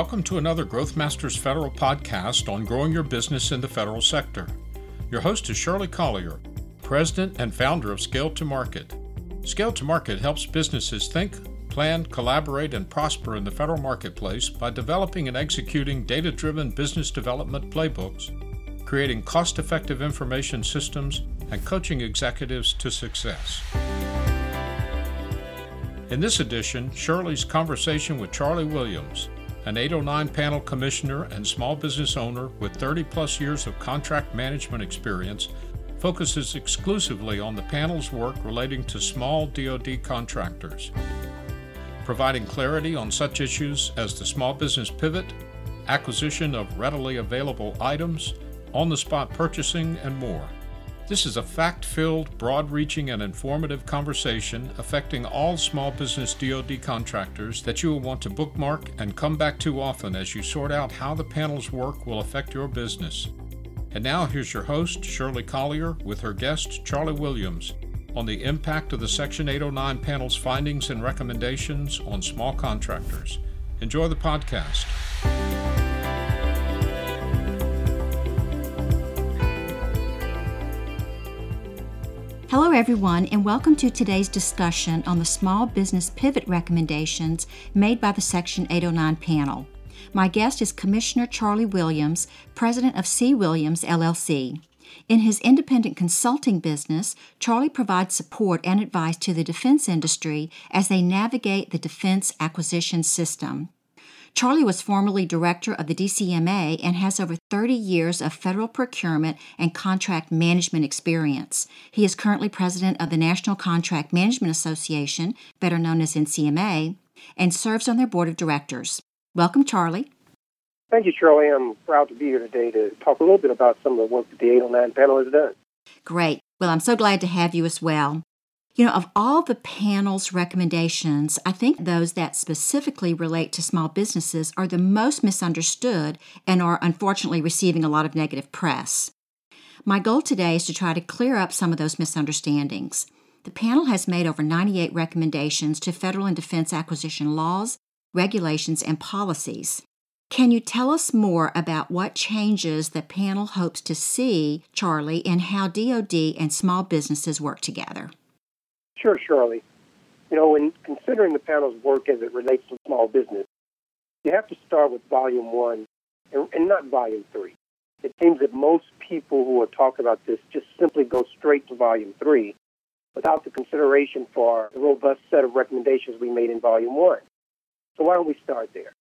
Welcome to another Growth Masters Federal podcast on growing your business in the federal sector. Your host is Shirley Collier, President and founder of Scale to Market. Scale to Market helps businesses think, plan, collaborate, and prosper in the federal marketplace by developing and executing data driven business development playbooks, creating cost effective information systems, and coaching executives to success. In this edition, Shirley's conversation with Charlie Williams, an 809 panel commissioner and small business owner with 30 plus years of contract management experience, focuses exclusively on the panel's work relating to small DoD contractors, providing clarity on such issues as the small business pivot, acquisition of readily available items, on the spot purchasing, and more. This is a fact filled, broad reaching, and informative conversation affecting all small business DoD contractors that you will want to bookmark and come back to often as you sort out how the panel's work will affect your business. And now here's your host, Shirley Collier, with her guest, Charlie Williams, on the impact of the Section 809 panel's findings and recommendations on small contractors. Enjoy the podcast. Hello, everyone, and welcome to today's discussion on the small business pivot recommendations made by the Section 809 panel. My guest is Commissioner Charlie Williams, president of C. Williams, LLC. In his independent consulting business, Charlie provides support and advice to the defense industry as they navigate the defense acquisition system. Charlie was formerly director of the DCMA and has over 30 years of federal procurement and contract management experience. He is currently president of the National Contract Management Association, better known as NCMA, and serves on their board of directors. Welcome, Charlie. Thank you, Shirley. I'm proud to be here today to talk a little bit about some of the work that the 809 panel has done. Great. Well, I'm so glad to have you as well. You know, of all the panel's recommendations, I think those that specifically relate to small businesses are the most misunderstood and are unfortunately receiving a lot of negative press. My goal today is to try to clear up some of those misunderstandings. The panel has made over 98 recommendations to federal and defense acquisition laws, regulations, and policies. Can you tell us more about what changes the panel hopes to see, Charlie, in how DoD and small businesses work together? Sure, Shirley. You know, when considering the panel's work as it relates to small business, you have to start with volume one and, and not volume three. It seems that most people who are talking about this just simply go straight to volume three without the consideration for the robust set of recommendations we made in volume one. So why don't we start there?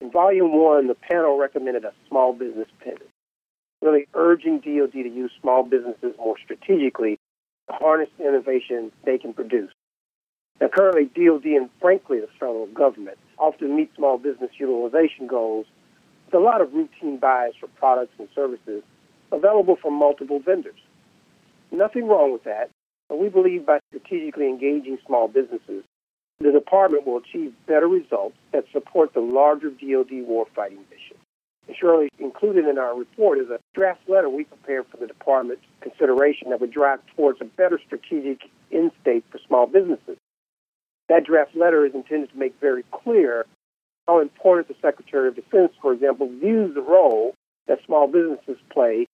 In volume one, the panel recommended a small business pivot, really urging DoD to use small businesses more strategically harness the innovation they can produce. Now, currently, DoD and frankly the federal government often meet small business utilization goals with a lot of routine buys for products and services available from multiple vendors. Nothing wrong with that, but we believe by strategically engaging small businesses, the department will achieve better results that support the larger DoD warfighting mission. Shirley included in our report is a draft letter we prepared for the department's consideration that would drive towards a better strategic end state for small businesses. That draft letter is intended to make very clear how important the Secretary of Defense, for example, views the role that small businesses play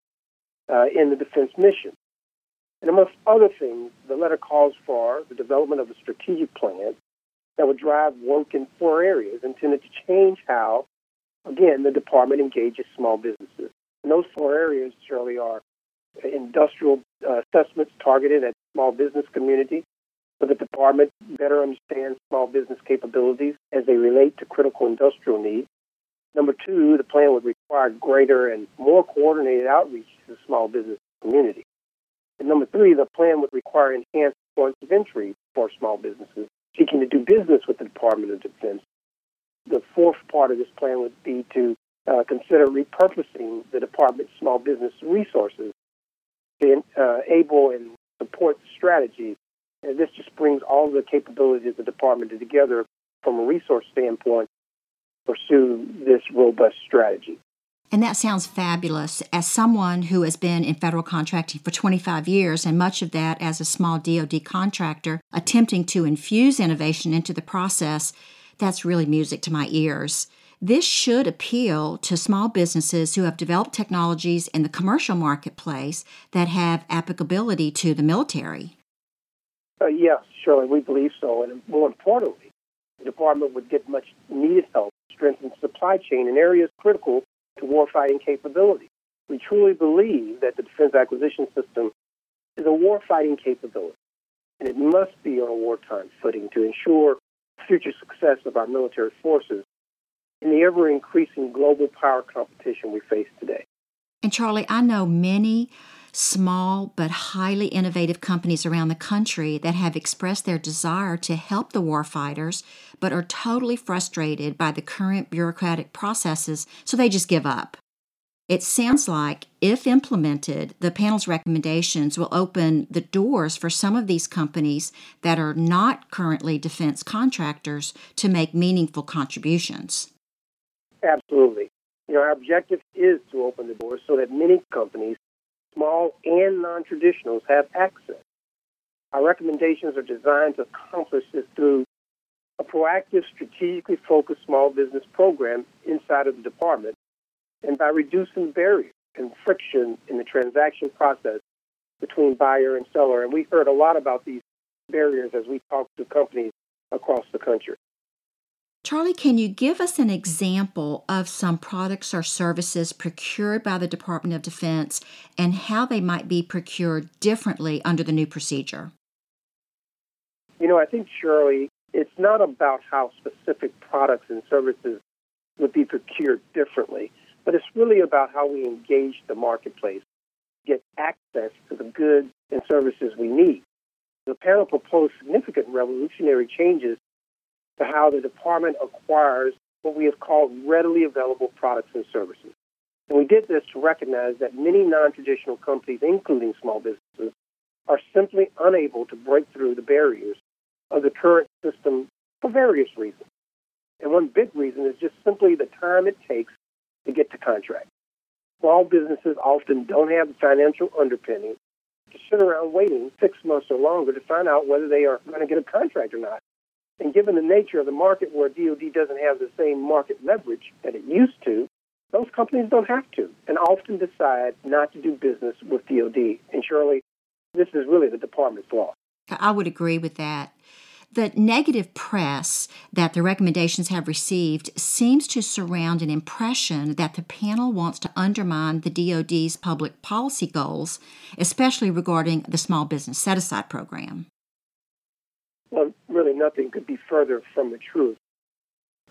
uh, in the defense mission. And amongst other things, the letter calls for the development of a strategic plan that would drive work in four areas intended to change how Again, the department engages small businesses. And those four areas, Shirley, are industrial uh, assessments targeted at small business community, so the department better understands small business capabilities as they relate to critical industrial needs. Number two, the plan would require greater and more coordinated outreach to the small business community. And number three, the plan would require enhanced points of entry for small businesses seeking to do business with the Department of Defense the fourth part of this plan would be to uh, consider repurposing the department's small business resources to uh, able and support the strategy. And this just brings all the capabilities of the department together from a resource standpoint to pursue this robust strategy. And that sounds fabulous. As someone who has been in federal contracting for 25 years, and much of that as a small DoD contractor, attempting to infuse innovation into the process, that's really music to my ears. This should appeal to small businesses who have developed technologies in the commercial marketplace that have applicability to the military. Uh, yes, Shirley we believe so. And more importantly, the department would get much needed help strengthen supply chain in areas critical to warfighting capability. We truly believe that the defense acquisition system is a warfighting capability, and it must be on a wartime footing to ensure future success of our military forces in the ever increasing global power competition we face today. And Charlie, I know many small but highly innovative companies around the country that have expressed their desire to help the warfighters, but are totally frustrated by the current bureaucratic processes, so they just give up. It sounds like, if implemented, the panel's recommendations will open the doors for some of these companies that are not currently defense contractors to make meaningful contributions. Absolutely. You know, our objective is to open the doors so that many companies, small and non traditionals, have access. Our recommendations are designed to accomplish this through a proactive, strategically focused small business program inside of the department and by reducing barriers and friction in the transaction process between buyer and seller. And we heard a lot about these barriers as we talked to companies across the country. Charlie, can you give us an example of some products or services procured by the Department of Defense and how they might be procured differently under the new procedure? You know, I think, Shirley, it's not about how specific products and services would be procured differently, but it's really about how we engage the marketplace, get access to the goods and services we need. The panel proposed significant revolutionary changes to how the department acquires what we have called readily available products and services. And we did this to recognize that many non traditional companies, including small businesses, are simply unable to break through the barriers of the current system for various reasons. And one big reason is just simply the time it takes to get the contract. Small businesses often don't have the financial underpinning to sit around waiting six months or longer to find out whether they are going to get a contract or not. And given the nature of the market where DoD doesn't have the same market leverage that it used to, those companies don't have to and often decide not to do business with DoD. And Shirley this is really the department's law. I would agree with that. The negative press that the recommendations have received seems to surround an impression that the panel wants to undermine the DoD's public policy goals, especially regarding the small business set aside program well, really nothing could be further from the truth.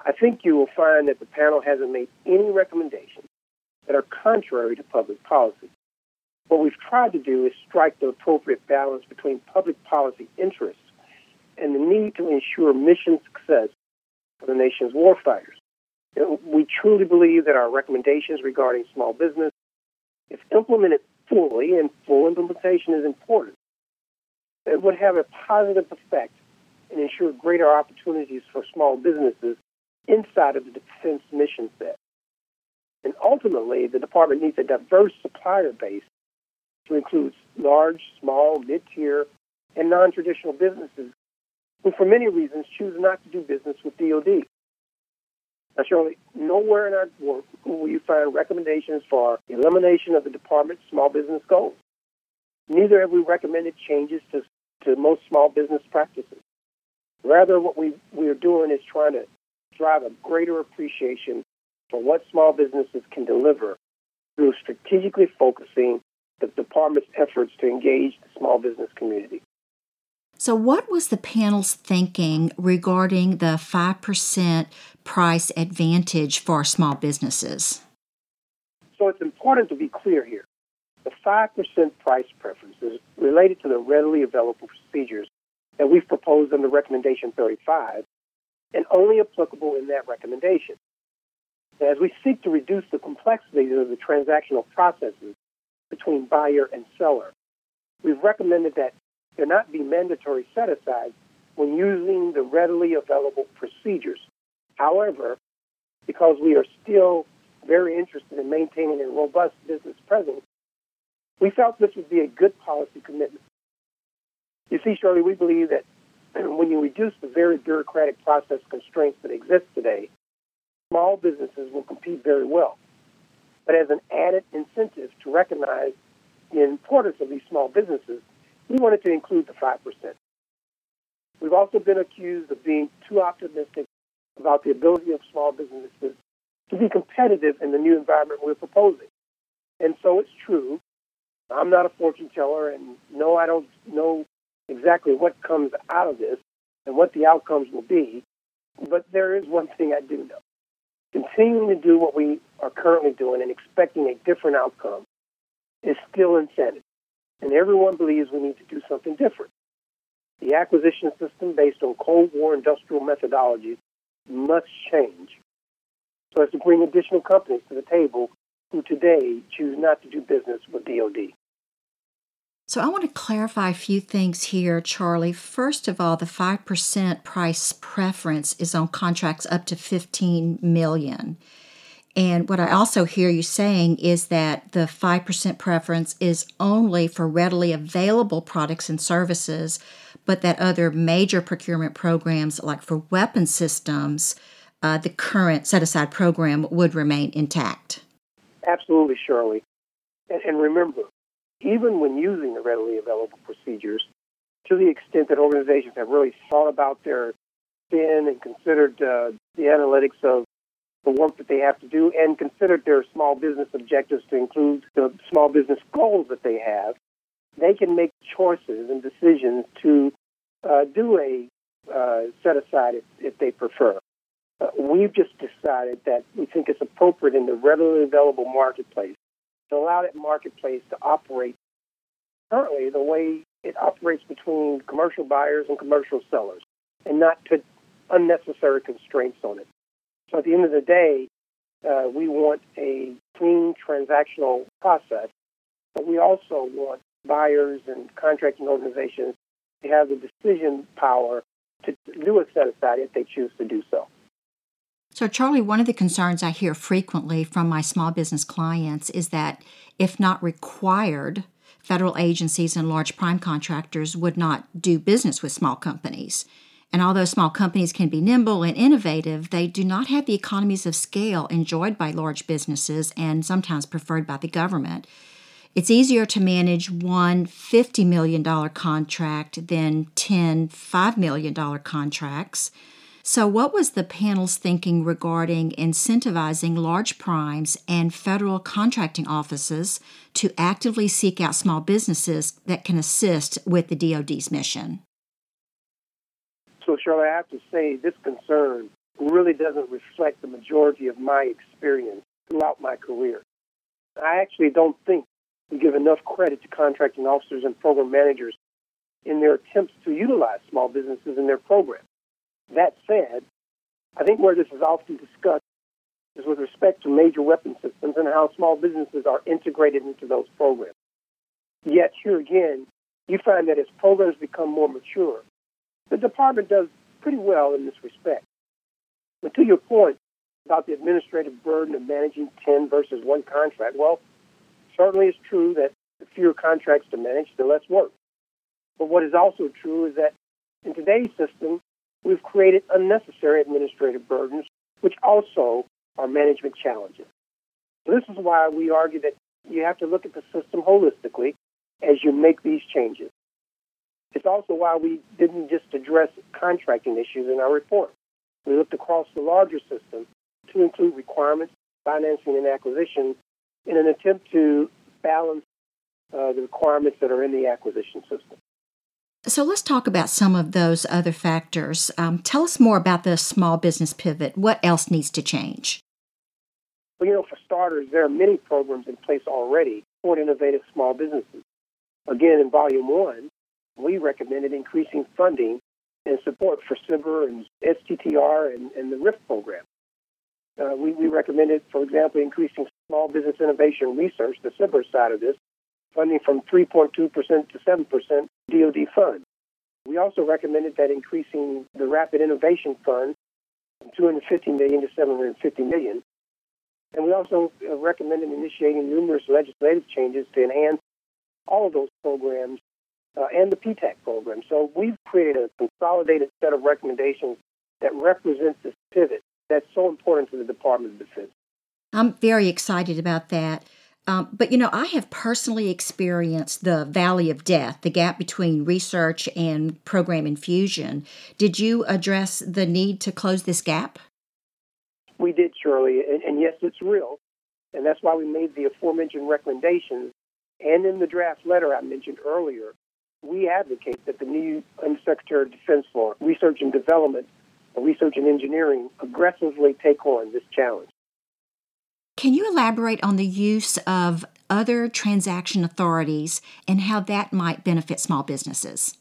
I think you will find that the panel hasn't made any recommendations that are contrary to public policy. What we've tried to do is strike the appropriate balance between public policy interests and the need to ensure mission success for the nation's warfighters. We truly believe that our recommendations regarding small business, if implemented fully, and full implementation is important, it would have a positive effect and ensure greater opportunities for small businesses inside of the defense mission set. And ultimately, the department needs a diverse supplier base to include large, small, mid tier, and non traditional businesses who, for many reasons, choose not to do business with DoD. Now, Shirley, nowhere in our work will you find recommendations for elimination of the department's small business goals. Neither have we recommended changes to, to most small business practices. Rather, what we, we are doing is trying to drive a greater appreciation for what small businesses can deliver through strategically focusing the department's efforts to engage the small business community. So, what was the panel's thinking regarding the 5% price advantage for small businesses? So, it's important to be clear here. The 5% price preference is related to the readily available procedures that we've proposed under Recommendation 35 and only applicable in that recommendation. As we seek to reduce the complexities of the transactional processes between buyer and seller, we've recommended that there not be mandatory set aside when using the readily available procedures. However, because we are still very interested in maintaining a robust business presence, we felt this would be a good policy commitment. You see, Shirley, we believe that when you reduce the very bureaucratic process constraints that exist today, small businesses will compete very well. But as an added incentive to recognize the importance of these small businesses, we wanted to include the 5%. We've also been accused of being too optimistic about the ability of small businesses to be competitive in the new environment we're proposing. And so it's true. I'm not a fortune teller, and no, I don't know exactly what comes out of this and what the outcomes will be. But there is one thing I do know. Continuing to do what we are currently doing and expecting a different outcome is still insanity. And everyone believes we need to do something different. The acquisition system based on Cold War industrial methodologies must change so as to bring additional companies to the table who today choose not to do business with DoD. So I want to clarify a few things here, Charlie. First of all, the 5% price preference is on contracts up to 15 million. And what I also hear you saying is that the 5% preference is only for readily available products and services, but that other major procurement programs, like for weapon systems, uh, the current set aside program would remain intact. Absolutely, Shirley. And, and remember, even when using the readily available procedures, to the extent that organizations have really thought about their spin and considered uh, the analytics of the work that they have to do and considered their small business objectives to include the small business goals that they have, they can make choices and decisions to uh, do a uh, set aside if, if they prefer. Uh, we've just decided that we think it's appropriate in the readily available marketplace to allow that marketplace to operate currently the way it operates between commercial buyers and commercial sellers and not put unnecessary constraints on it. So at the end of the day, uh, we want a clean transactional process, but we also want buyers and contracting organizations to have the decision power to do a set aside if they choose to do so. So, Charlie, one of the concerns I hear frequently from my small business clients is that if not required, federal agencies and large prime contractors would not do business with small companies. And although small companies can be nimble and innovative, they do not have the economies of scale enjoyed by large businesses and sometimes preferred by the government. It's easier to manage one $50 million contract than 10 $5 million contracts. So, what was the panel's thinking regarding incentivizing large primes and federal contracting offices to actively seek out small businesses that can assist with the DoD's mission? So, Shirley, I have to say this concern really doesn't reflect the majority of my experience throughout my career. I actually don't think we give enough credit to contracting officers and program managers in their attempts to utilize small businesses in their programs. That said, I think where this is often discussed is with respect to major weapon systems and how small businesses are integrated into those programs. Yet, here again, you find that as programs become more mature, the department does pretty well in this respect. But to your point about the administrative burden of managing 10 versus one contract, well, certainly it's true that the fewer contracts to manage, the less work. But what is also true is that in today's system, we've created unnecessary administrative burdens, which also are management challenges. So this is why we argue that you have to look at the system holistically as you make these changes. It's also why we didn't just address contracting issues in our report. We looked across the larger system to include requirements, financing, and acquisition in an attempt to balance uh, the requirements that are in the acquisition system. So let's talk about some of those other factors. Um, tell us more about the small business pivot. What else needs to change? Well, you know, for starters, there are many programs in place already for innovative small businesses. Again, in Volume 1, we recommended increasing funding and support for SBIR and STTR and, and the RIF program. Uh, we, we recommended, for example, increasing small business innovation research, the SBIR side of this, funding from 3.2% to 7% DoD fund. We also recommended that increasing the Rapid Innovation Fund from 250 million to 750 million. And we also uh, recommended initiating numerous legislative changes to enhance all of those programs uh, and the PTAC program. So we've created a consolidated set of recommendations that represents this pivot that's so important to the Department of Defense. I'm very excited about that. Um, but you know, I have personally experienced the valley of death, the gap between research and program infusion. Did you address the need to close this gap? We did, Shirley, and, and yes, it's real. And that's why we made the aforementioned recommendations. And in the draft letter I mentioned earlier, we advocate that the new Undersecretary of Defense for Research and Development, Research and Engineering, aggressively take on this challenge. Can you elaborate on the use of other transaction authorities and how that might benefit small businesses?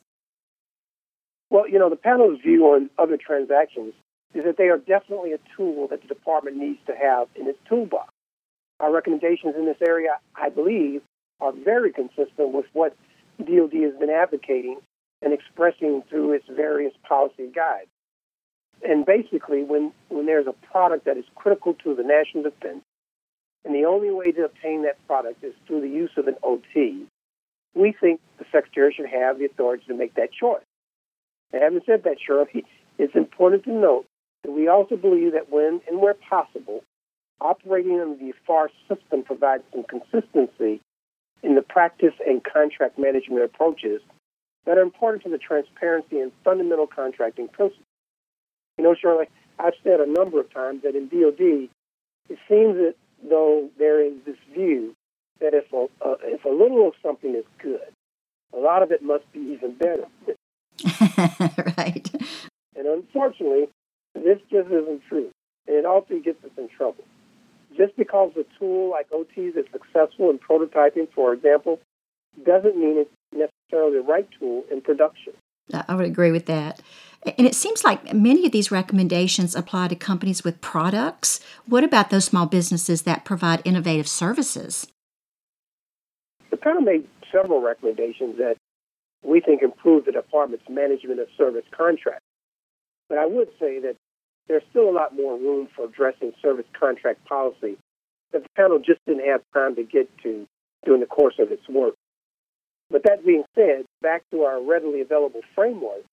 Well, you know, the panel's view on other transactions is that they are definitely a tool that the department needs to have in its toolbox. Our recommendations in this area, I believe, are very consistent with what DoD has been advocating and expressing through its various policy guides. And basically, when, when there's a product that is critical to the national defense, and the only way to obtain that product is through the use of an OT, we think the Secretary should have the authority to make that choice. And having said that, Shirley, it's important to note that we also believe that when and where possible, operating under the FAR system provides some consistency in the practice and contract management approaches that are important to the transparency and fundamental contracting principles. You know, Shirley, I've said a number of times that in DoD, it seems that though there is this view that if a, uh, if a little of something is good, a lot of it must be even better. right. And unfortunately, this just isn't true. And it also gets us in trouble. Just because a tool like OTs is successful in prototyping, for example, doesn't mean it's necessarily the right tool in production. I would agree with that. And it seems like many of these recommendations apply to companies with products. What about those small businesses that provide innovative services? The panel made several recommendations that we think improve the department's management of service contracts. But I would say that there's still a lot more room for addressing service contract policy that the panel just didn't have time to get to during the course of its work. But that being said, back to our readily available framework,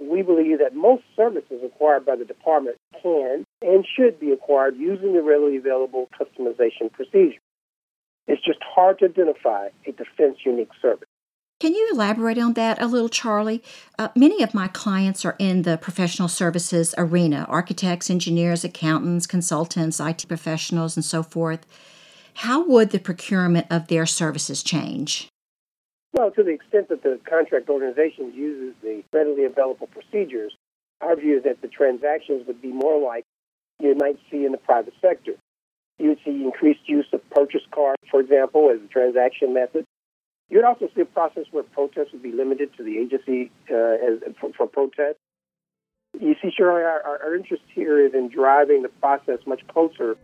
we believe that most services acquired by the department can and should be acquired using the readily available customization procedure. It's just hard to identify a defense unique service. Can you elaborate on that a little, Charlie? Uh, many of my clients are in the professional services arena architects, engineers, accountants, consultants, IT professionals, and so forth. How would the procurement of their services change? Well, to the extent that the contract organization uses the readily available procedures, our view is that the transactions would be more like you might see in the private sector. You would see increased use of purchase cards, for example, as a transaction method. You'd also see a process where protests would be limited to the agency uh, as, for, for protest. You see, Shirley, our, our interest here is in driving the process much closer to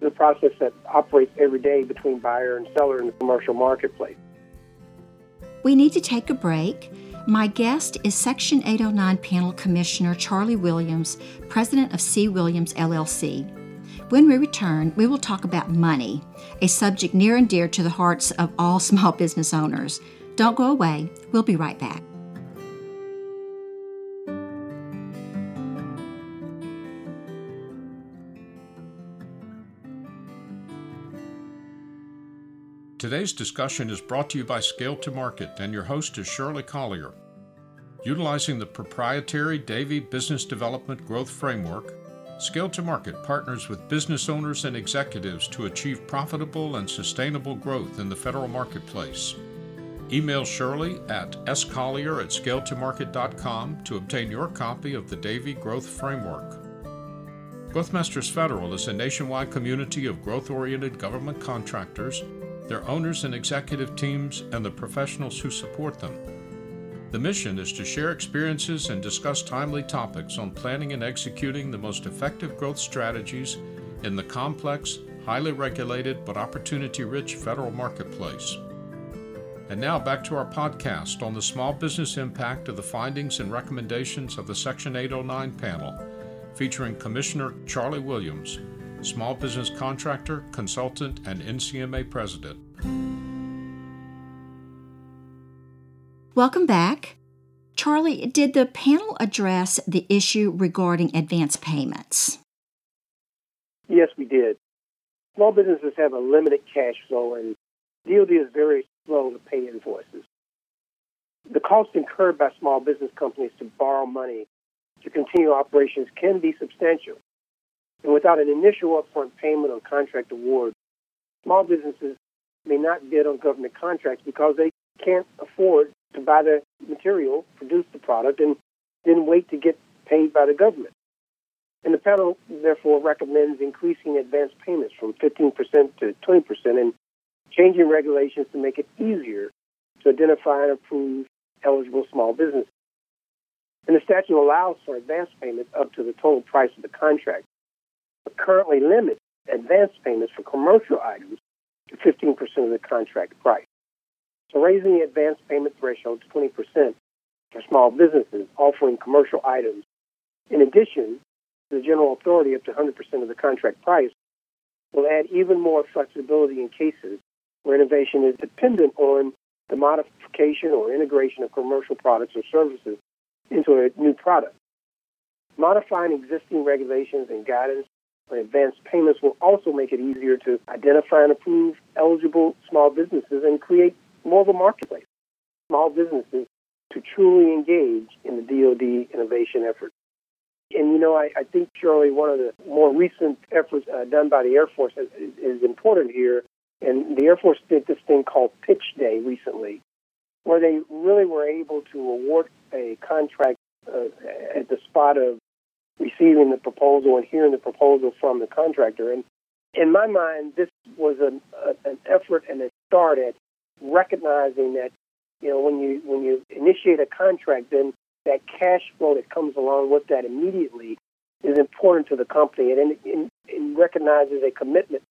the process that operates every day between buyer and seller in the commercial marketplace. We need to take a break. My guest is Section 809 Panel Commissioner Charlie Williams, President of C. Williams LLC. When we return, we will talk about money, a subject near and dear to the hearts of all small business owners. Don't go away. We'll be right back. Today's discussion is brought to you by Scale to Market, and your host is Shirley Collier. Utilizing the proprietary Davie Business Development Growth Framework, Scale to Market partners with business owners and executives to achieve profitable and sustainable growth in the federal marketplace. Email Shirley at scollier at scaletomarket.com to obtain your copy of the Davie Growth Framework. Growthmasters Federal is a nationwide community of growth oriented government contractors their owners and executive teams, and the professionals who support them. The mission is to share experiences and discuss timely topics on planning and executing the most effective growth strategies in the complex, highly regulated, but opportunity rich federal marketplace. And now back to our podcast on the small business impact of the findings and recommendations of the Section 809 panel, featuring Commissioner Charlie Williams, small business contractor, consultant, and NCMA president. Welcome back. Charlie, did the panel address the issue regarding advance payments? Yes, we did. Small businesses have a limited cash flow, and DoD is very slow to pay invoices. The cost incurred by small business companies to borrow money to continue operations can be substantial. And without an initial upfront payment or contract award, small businesses may not bid on government contracts because they can't afford to buy the material, produce the product, and then wait to get paid by the government. And the panel therefore recommends increasing advance payments from 15% to 20% and changing regulations to make it easier to identify and approve eligible small businesses. And the statute allows for advance payments up to the total price of the contract, but currently limits advance payments for commercial items to 15% of the contract price. So raising the advance payment threshold to 20% for small businesses offering commercial items, in addition to the general authority up to 100% of the contract price, will add even more flexibility in cases where innovation is dependent on the modification or integration of commercial products or services into a new product. Modifying existing regulations and guidance on advance payments will also make it easier to identify and approve eligible small businesses and create a marketplace. Small businesses to truly engage in the DoD innovation effort. And you know, I, I think Shirley, one of the more recent efforts uh, done by the Air Force is, is important here. And the Air Force did this thing called Pitch Day recently, where they really were able to award a contract uh, at the spot of receiving the proposal and hearing the proposal from the contractor. And in my mind, this was an, a, an effort and a start at recognizing that you know when you when you initiate a contract, then that cash flow that comes along with that immediately is important to the company, and it, it recognizes a commitment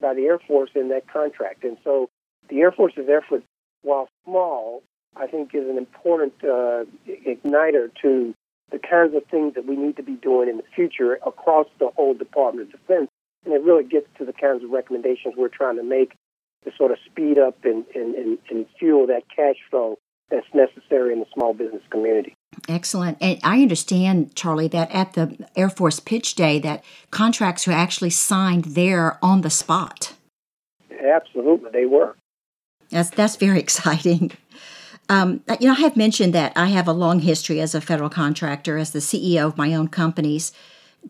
by the Air Force in that contract. And so, the Air Force's effort, while small, I think is an important uh, igniter to the kinds of things that we need to be doing in the future across the whole Department of Defense. And it really gets to the kinds of recommendations we're trying to make to sort of speed up and, and, and, and fuel that cash flow that's necessary in the small business community. Excellent. And I understand, Charlie, that at the Air Force Pitch Day that contracts were actually signed there on the spot. Absolutely, they were. That's that's very exciting. Um, you know, I have mentioned that I have a long history as a federal contractor, as the CEO of my own companies.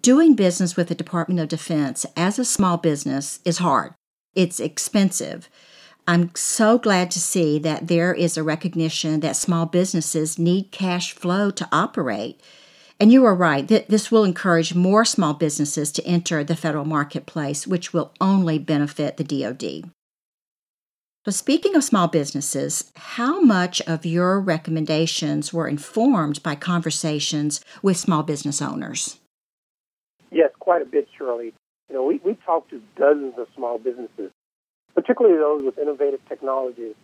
Doing business with the Department of Defense as a small business is hard it's expensive. I'm so glad to see that there is a recognition that small businesses need cash flow to operate. And you are right, that this will encourage more small businesses to enter the federal marketplace, which will only benefit the DoD. But speaking of small businesses, how much of your recommendations were informed by conversations with small business owners? Yes, quite a bit, Shirley. You know, we, we talked to dozens of small businesses, particularly those with innovative technologies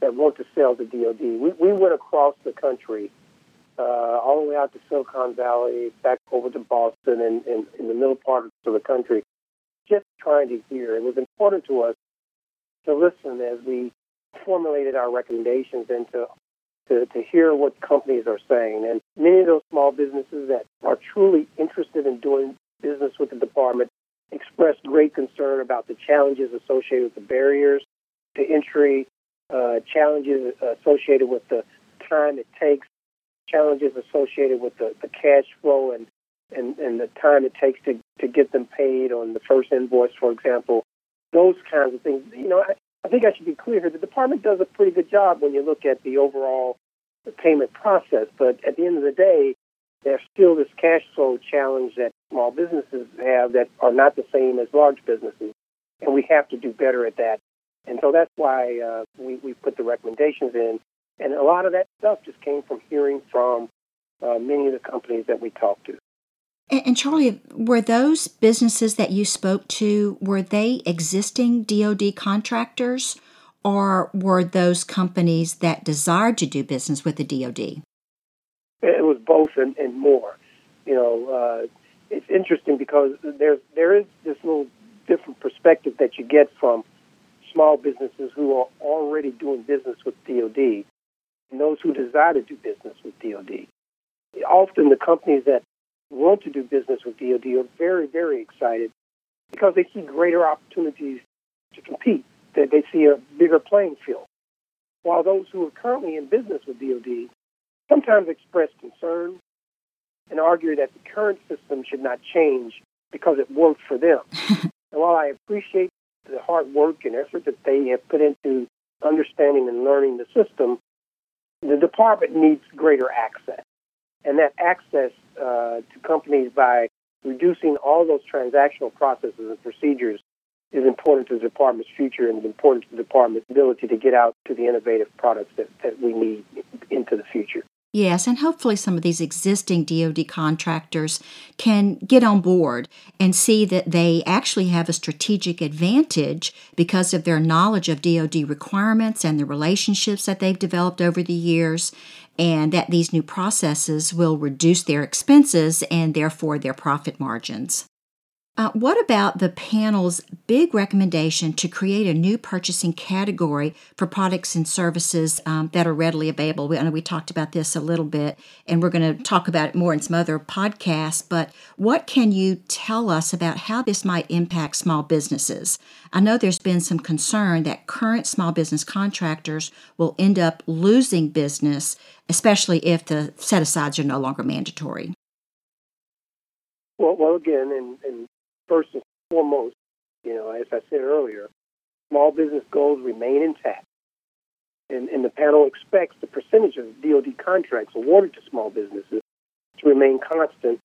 that want to sell to DoD. We, we went across the country, uh, all the way out to Silicon Valley, back over to Boston, and, in the middle part of the country, just trying to hear. It was important to us to listen as we formulated our recommendations and to to, to hear what companies are saying. And many of those small businesses that are truly interested in doing business with the department expressed great concern about the challenges associated with the barriers to entry, uh, challenges associated with the time it takes, challenges associated with the, the cash flow and, and, and the time it takes to, to get them paid on the first invoice, for example. Those kinds of things. You know, I, I think I should be clear here. The department does a pretty good job when you look at the overall payment process, but at the end of the day, there's still this cash flow challenge that small businesses have that are not the same as large businesses, and we have to do better at that. And so that's why uh, we, we put the recommendations in. And a lot of that stuff just came from hearing from uh, many of the companies that we talked to. And, and Charlie, were those businesses that you spoke to, were they existing DoD contractors, or were those companies that desired to do business with the DoD? It was both and, and more. You know, uh, it's interesting because there's there is this little different perspective that you get from small businesses who are already doing business with DoD and those who desire to do business with DoD. Often, the companies that want to do business with DoD are very, very excited because they see greater opportunities to compete, that they see a bigger playing field. While those who are currently in business with DoD sometimes express concern and argue that the current system should not change because it worked for them. and while I appreciate the hard work and effort that they have put into understanding and learning the system, the department needs greater access. And that access uh, to companies by reducing all those transactional processes and procedures is important to the department's future and important to the department's ability to get out to the innovative products that, that we need into the future. Yes, and hopefully some of these existing DoD contractors can get on board and see that they actually have a strategic advantage because of their knowledge of DoD requirements and the relationships that they've developed over the years, and that these new processes will reduce their expenses and therefore their profit margins. Uh, what about the panel's big recommendation to create a new purchasing category for products and services um, that are readily available? We, I know we talked about this a little bit, and we're going to talk about it more in some other podcasts. But what can you tell us about how this might impact small businesses? I know there's been some concern that current small business contractors will end up losing business, especially if the set asides are no longer mandatory. Well, well, again, and, and first and foremost, you know, as I said earlier, small business goals remain intact. And, and the panel expects the percentage of DoD contracts awarded to small businesses to remain constant.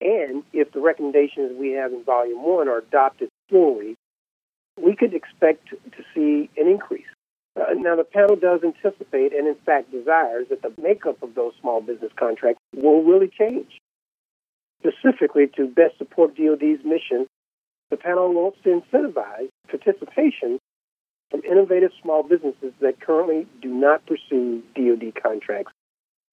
And if the recommendations we have in Volume 1 are adopted fully, we could expect to see an increase. Uh, now, the panel does anticipate and, in fact, desires that the makeup of those small business contracts will really change specifically to best support DoD's mission, the panel wants to incentivize participation from innovative small businesses that currently do not pursue DoD contracts.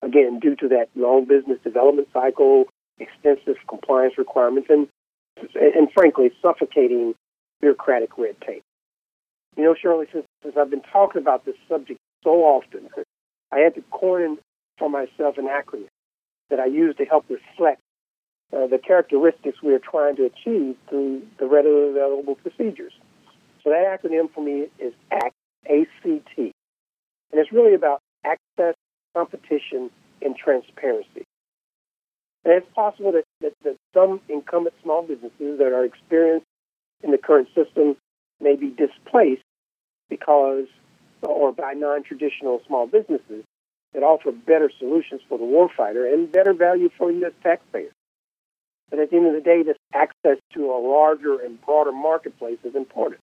Again, due to that long business development cycle, extensive compliance requirements, and and frankly, suffocating bureaucratic red tape. You know, Shirley, since, since I've been talking about this subject so often, I had to coin for myself an acronym that I use to help reflect uh, the characteristics we are trying to achieve through the readily available procedures. So that acronym for me is ACT, ACT. And it's really about access, competition, and transparency. And it's possible that, that, that some incumbent small businesses that are experienced in the current system may be displaced because, or by non-traditional small businesses that offer better solutions for the warfighter and better value for U.S. taxpayers. But at the end of the day, this access to a larger and broader marketplace is important.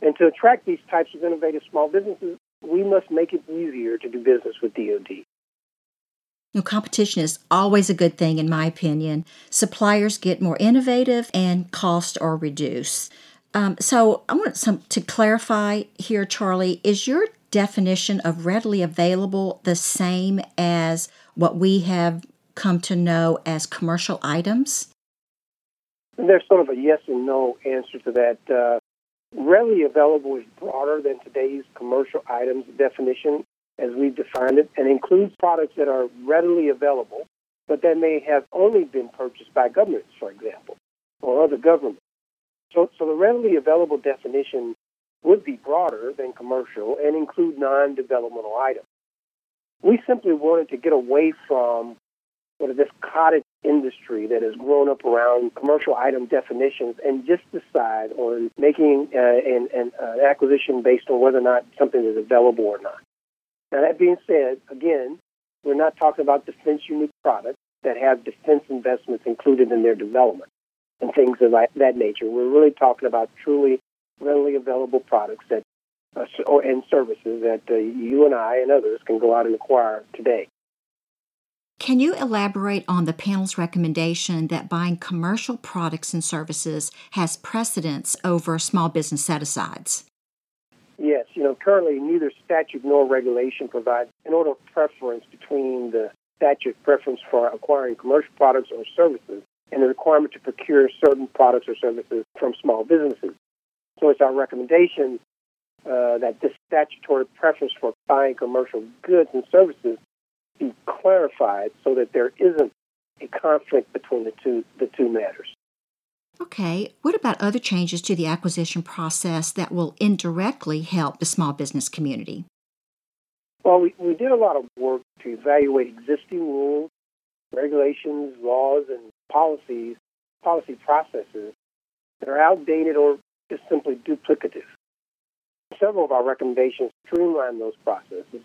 And to attract these types of innovative small businesses, we must make it easier to do business with DoD. You competition is always a good thing, in my opinion. Suppliers get more innovative and costs are reduced. Um, so I want some to clarify here, Charlie. Is your definition of readily available the same as what we have come to know as commercial items? There's sort of a yes and no answer to that. Uh, readily available is broader than today's commercial items definition as we've defined it and includes products that are readily available, but that may have only been purchased by governments, for example, or other governments. So, so the readily available definition would be broader than commercial and include non developmental items. We simply wanted to get away from sort of this cottage industry that has grown up around commercial item definitions and just decide on making uh, an, an uh, acquisition based on whether or not something is available or not. Now, that being said, again, we're not talking about defense unique products that have defense investments included in their development and things of that, nature. We're really talking about truly readily available products that uh, and services that uh, you and I and others can go out and acquire today. Can you elaborate on the panel's recommendation that buying commercial products and services has precedence over small business set asides? Yes, you know, currently neither statute nor regulation provides an order of preference between the statute preference for acquiring commercial products or services and the requirement to procure certain products or services from small businesses. So it's our recommendation uh, that this statutory preference for buying commercial goods and services be clarified so that there isn't a conflict between the two the two matters. Okay, what about other changes to the acquisition process that will indirectly help the small business community? Well, we, we did a lot of work to evaluate existing rules, regulations, laws, and policies, policy processes that are outdated or just simply duplicative. Several of our recommendations streamline those processes,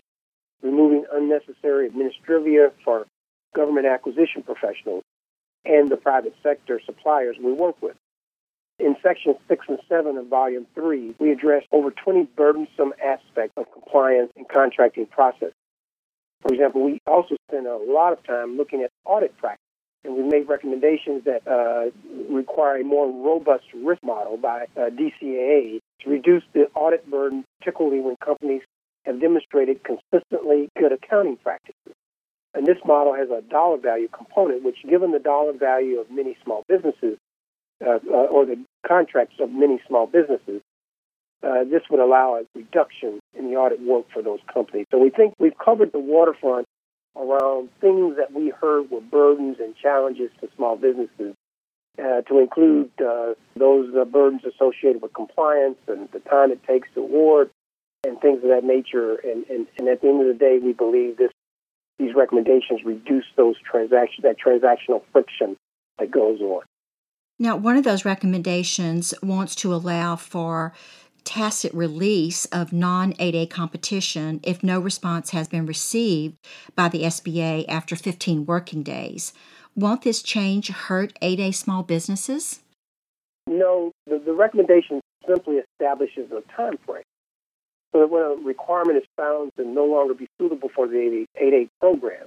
removing unnecessary administrivia for government acquisition professionals and the private sector suppliers we work with. In sections 6 and 7 of volume 3, we address over 20 burdensome aspects of compliance and contracting process. For example, we also spend a lot of time looking at audit practice, and we made recommendations that uh, require a more robust risk model by uh, DCAA to reduce the audit burden, particularly when companies have demonstrated consistently good accounting practices. And this model has a dollar value component, which, given the dollar value of many small businesses, uh, uh, or the contracts of many small businesses, uh, this would allow a reduction in the audit work for those companies. So we think we've covered the waterfront around things that we heard were burdens and challenges to small businesses, uh, to include uh, those uh, burdens associated with compliance and the time it takes to award and things of that nature. And, and, and at the end of the day, we believe this these recommendations reduce those transaction that transactional friction that goes on. Now, one of those recommendations wants to allow for tacit release of non 8A competition if no response has been received by the SBA after 15 working days. Won't this change hurt 8A small businesses? No, the, the recommendation simply establishes a time frame. So that when a requirement is found to no longer be suitable for the 8A program,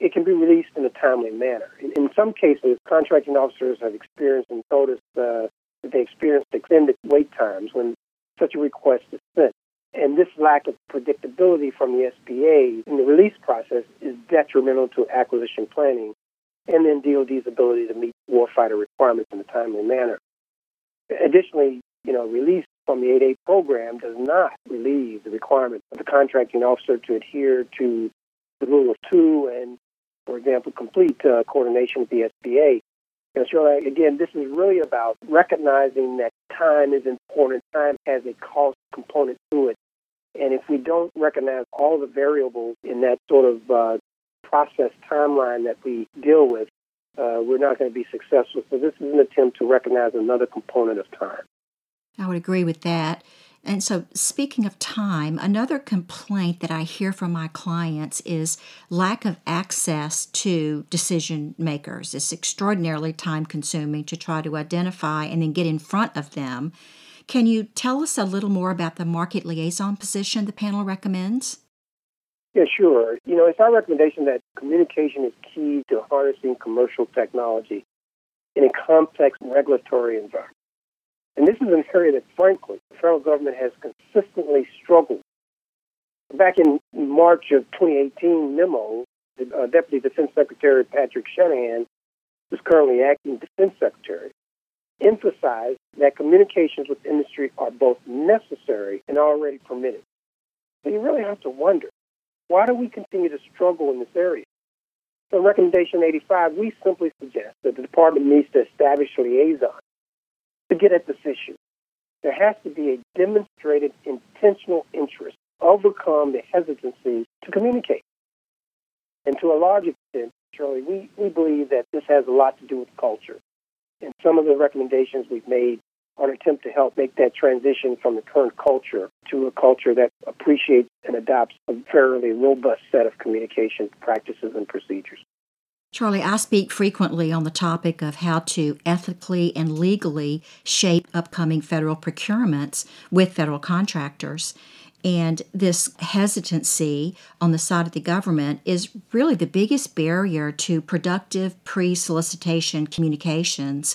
it can be released in a timely manner. In, in some cases, contracting officers have experienced and told us uh, that they experienced extended wait times when such a request is sent. And this lack of predictability from the SBA in the release process is detrimental to acquisition planning and then DoD's ability to meet warfighter requirements in a timely manner. Additionally, you know, release from the 8A program does not relieve the requirement of the contracting officer to adhere to the rule of two and, for example, complete uh, coordination with the SBA. And so, again, this is really about recognizing that time is important. Time has a cost component to it. And if we don't recognize all the variables in that sort of uh, process timeline that we deal with, uh, we're not going to be successful. So this is an attempt to recognize another component of time. I would agree with that. And so, speaking of time, another complaint that I hear from my clients is lack of access to decision makers. It's extraordinarily time consuming to try to identify and then get in front of them. Can you tell us a little more about the market liaison position the panel recommends? Yeah, sure. You know, it's our recommendation that communication is key to harnessing commercial technology in a complex regulatory environment. And this is an area that, frankly, the federal government has consistently struggled. Back in March of 2018 memo, uh, Deputy Defense Secretary Patrick Shanahan, who's currently acting Defense Secretary, emphasized that communications with industry are both necessary and already permitted. So you really have to wonder, why do we continue to struggle in this area? So in Recommendation 85, we simply suggest that the department needs to establish liaisons to get at this issue. There has to be a demonstrated intentional interest, to overcome the hesitancy to communicate. And to a large extent, Shirley, we, we believe that this has a lot to do with culture. And some of the recommendations we've made are an attempt to help make that transition from the current culture to a culture that appreciates and adopts a fairly robust set of communication practices and procedures. Charlie, I speak frequently on the topic of how to ethically and legally shape upcoming federal procurements with federal contractors. And this hesitancy on the side of the government is really the biggest barrier to productive pre solicitation communications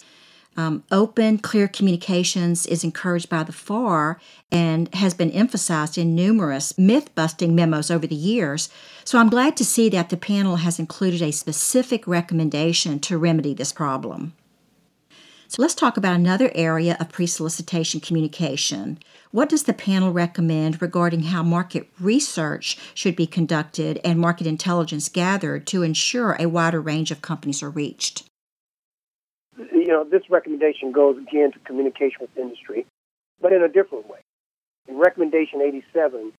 um, open, clear communications is encouraged by the FAR and has been emphasized in numerous myth busting memos over the years. So I'm glad to see that the panel has included a specific recommendation to remedy this problem. So let's talk about another area of pre solicitation communication. What does the panel recommend regarding how market research should be conducted and market intelligence gathered to ensure a wider range of companies are reached? You know, this recommendation goes again to communication with industry, but in a different way. In recommendation 87,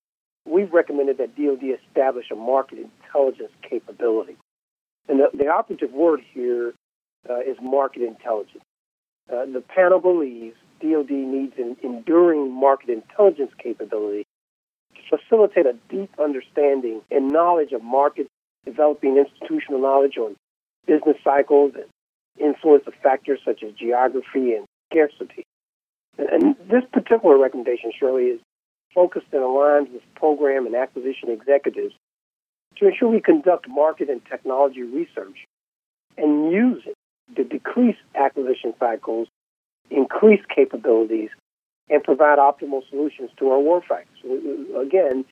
we've recommended that DoD establish a market intelligence capability. And the, the operative word here uh, is market intelligence. Uh, the panel believes DoD needs an enduring market intelligence capability to facilitate a deep understanding and knowledge of markets, developing institutional knowledge on business cycles and influence of factors such as geography and scarcity. And this particular recommendation, Shirley, is focused and aligned with program and acquisition executives to ensure we conduct market and technology research and use it to decrease acquisition cycles, increase capabilities, and provide optimal solutions to our warfighters. Again,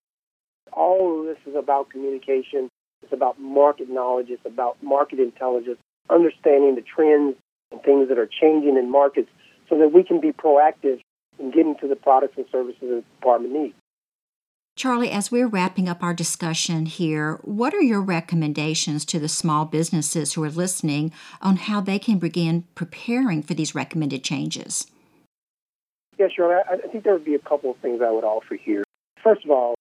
all of this is about communication. It's about market knowledge. It's about market intelligence, understanding the trends and things that are changing in markets so that we can be proactive in getting to the products and services that the department needs. Charlie, as we're wrapping up our discussion here, what are your recommendations to the small businesses who are listening on how they can begin preparing for these recommended changes? Yeah, sure. I, I think there would be a couple of things I would offer here. First of all,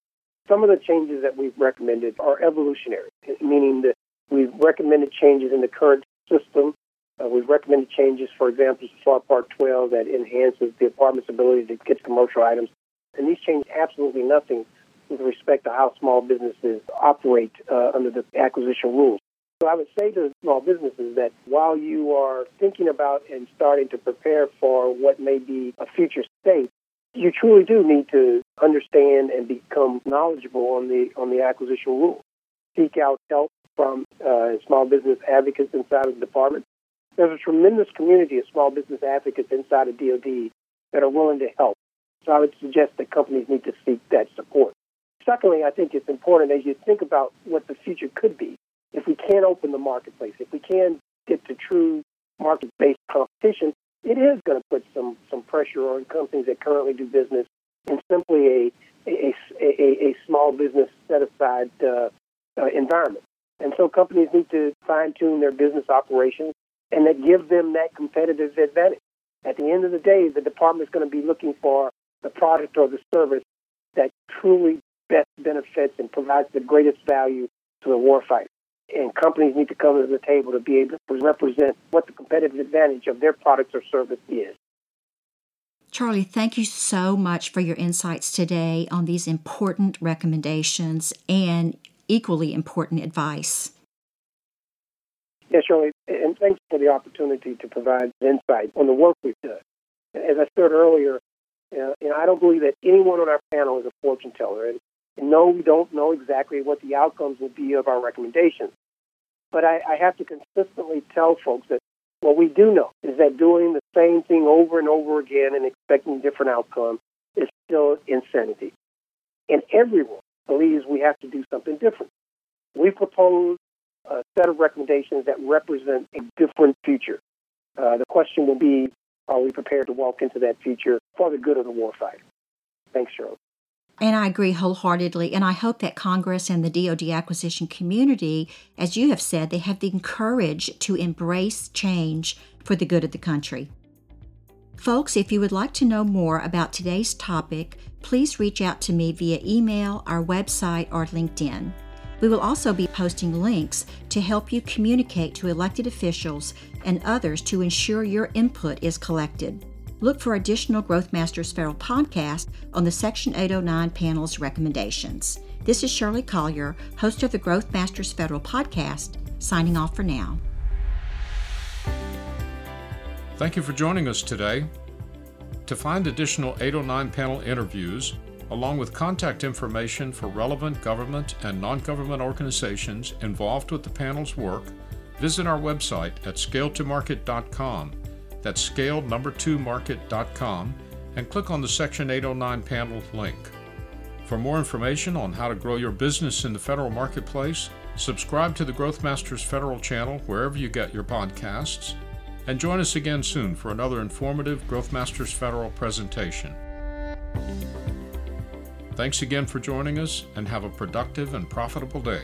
some of the changes that we've recommended are evolutionary, meaning that we've recommended changes in the current system. Uh, we've recommended changes, for example, to FAR Part 12 that enhances the department's ability to get commercial items. And these change absolutely nothing with respect to how small businesses operate uh, under the acquisition rules. So I would say to small businesses that while you are thinking about and starting to prepare for what may be a future state, you truly do need to understand and become knowledgeable on the on the acquisition rules. Seek out help from uh, small business advocates inside of the department. There's a tremendous community of small business advocates inside of DoD that are willing to help. So I would suggest that companies need to seek that support. Secondly, I think it's important as you think about what the future could be. If we can open the marketplace, if we can get to true market-based competition, it is going to put some some pressure on companies that currently do business in simply a a, a, a small business set aside uh, uh, environment. And so companies need to fine tune their business operations and that give them that competitive advantage. At the end of the day, the department is going to be looking for the product or the service that truly best benefits and provides the greatest value to the warfighter. And companies need to come to the table to be able to represent what the competitive advantage of their products or service is. Charlie, thank you so much for your insights today on these important recommendations and equally important advice. Yes, Shirley, and thanks for the opportunity to provide insight on the work we've done. As I said earlier, uh, you know, I don't believe that anyone on our panel is a fortune teller, and and no, we don't know exactly what the outcomes will be of our recommendations. But I, I have to consistently tell folks that what we do know is that doing the same thing over and over again and expecting different outcomes is still insanity. And everyone believes we have to do something different. We propose a set of recommendations that represent a different future. Uh, the question will be, are we prepared to walk into that future for the good of the warfighter? Thanks, Shirley. And I agree wholeheartedly. And I hope that Congress and the DoD acquisition community, as you have said, they have the courage to embrace change for the good of the country. Folks, if you would like to know more about today's topic, please reach out to me via email, our website, or LinkedIn. We will also be posting links to help you communicate to elected officials and others to ensure your input is collected. Look for additional Growth Masters Federal podcast on the Section 809 panel's recommendations. This is Shirley Collier, host of the Growth Masters Federal podcast, signing off for now. Thank you for joining us today. To find additional 809 panel interviews, along with contact information for relevant government and non government organizations involved with the panel's work, visit our website at scaletomarket.com that's scale number 2 market.com and click on the Section 809 panel link. For more information on how to grow your business in the federal marketplace, subscribe to the Growth Masters Federal channel wherever you get your podcasts, and join us again soon for another informative Growth Masters Federal presentation. Thanks again for joining us and have a productive and profitable day.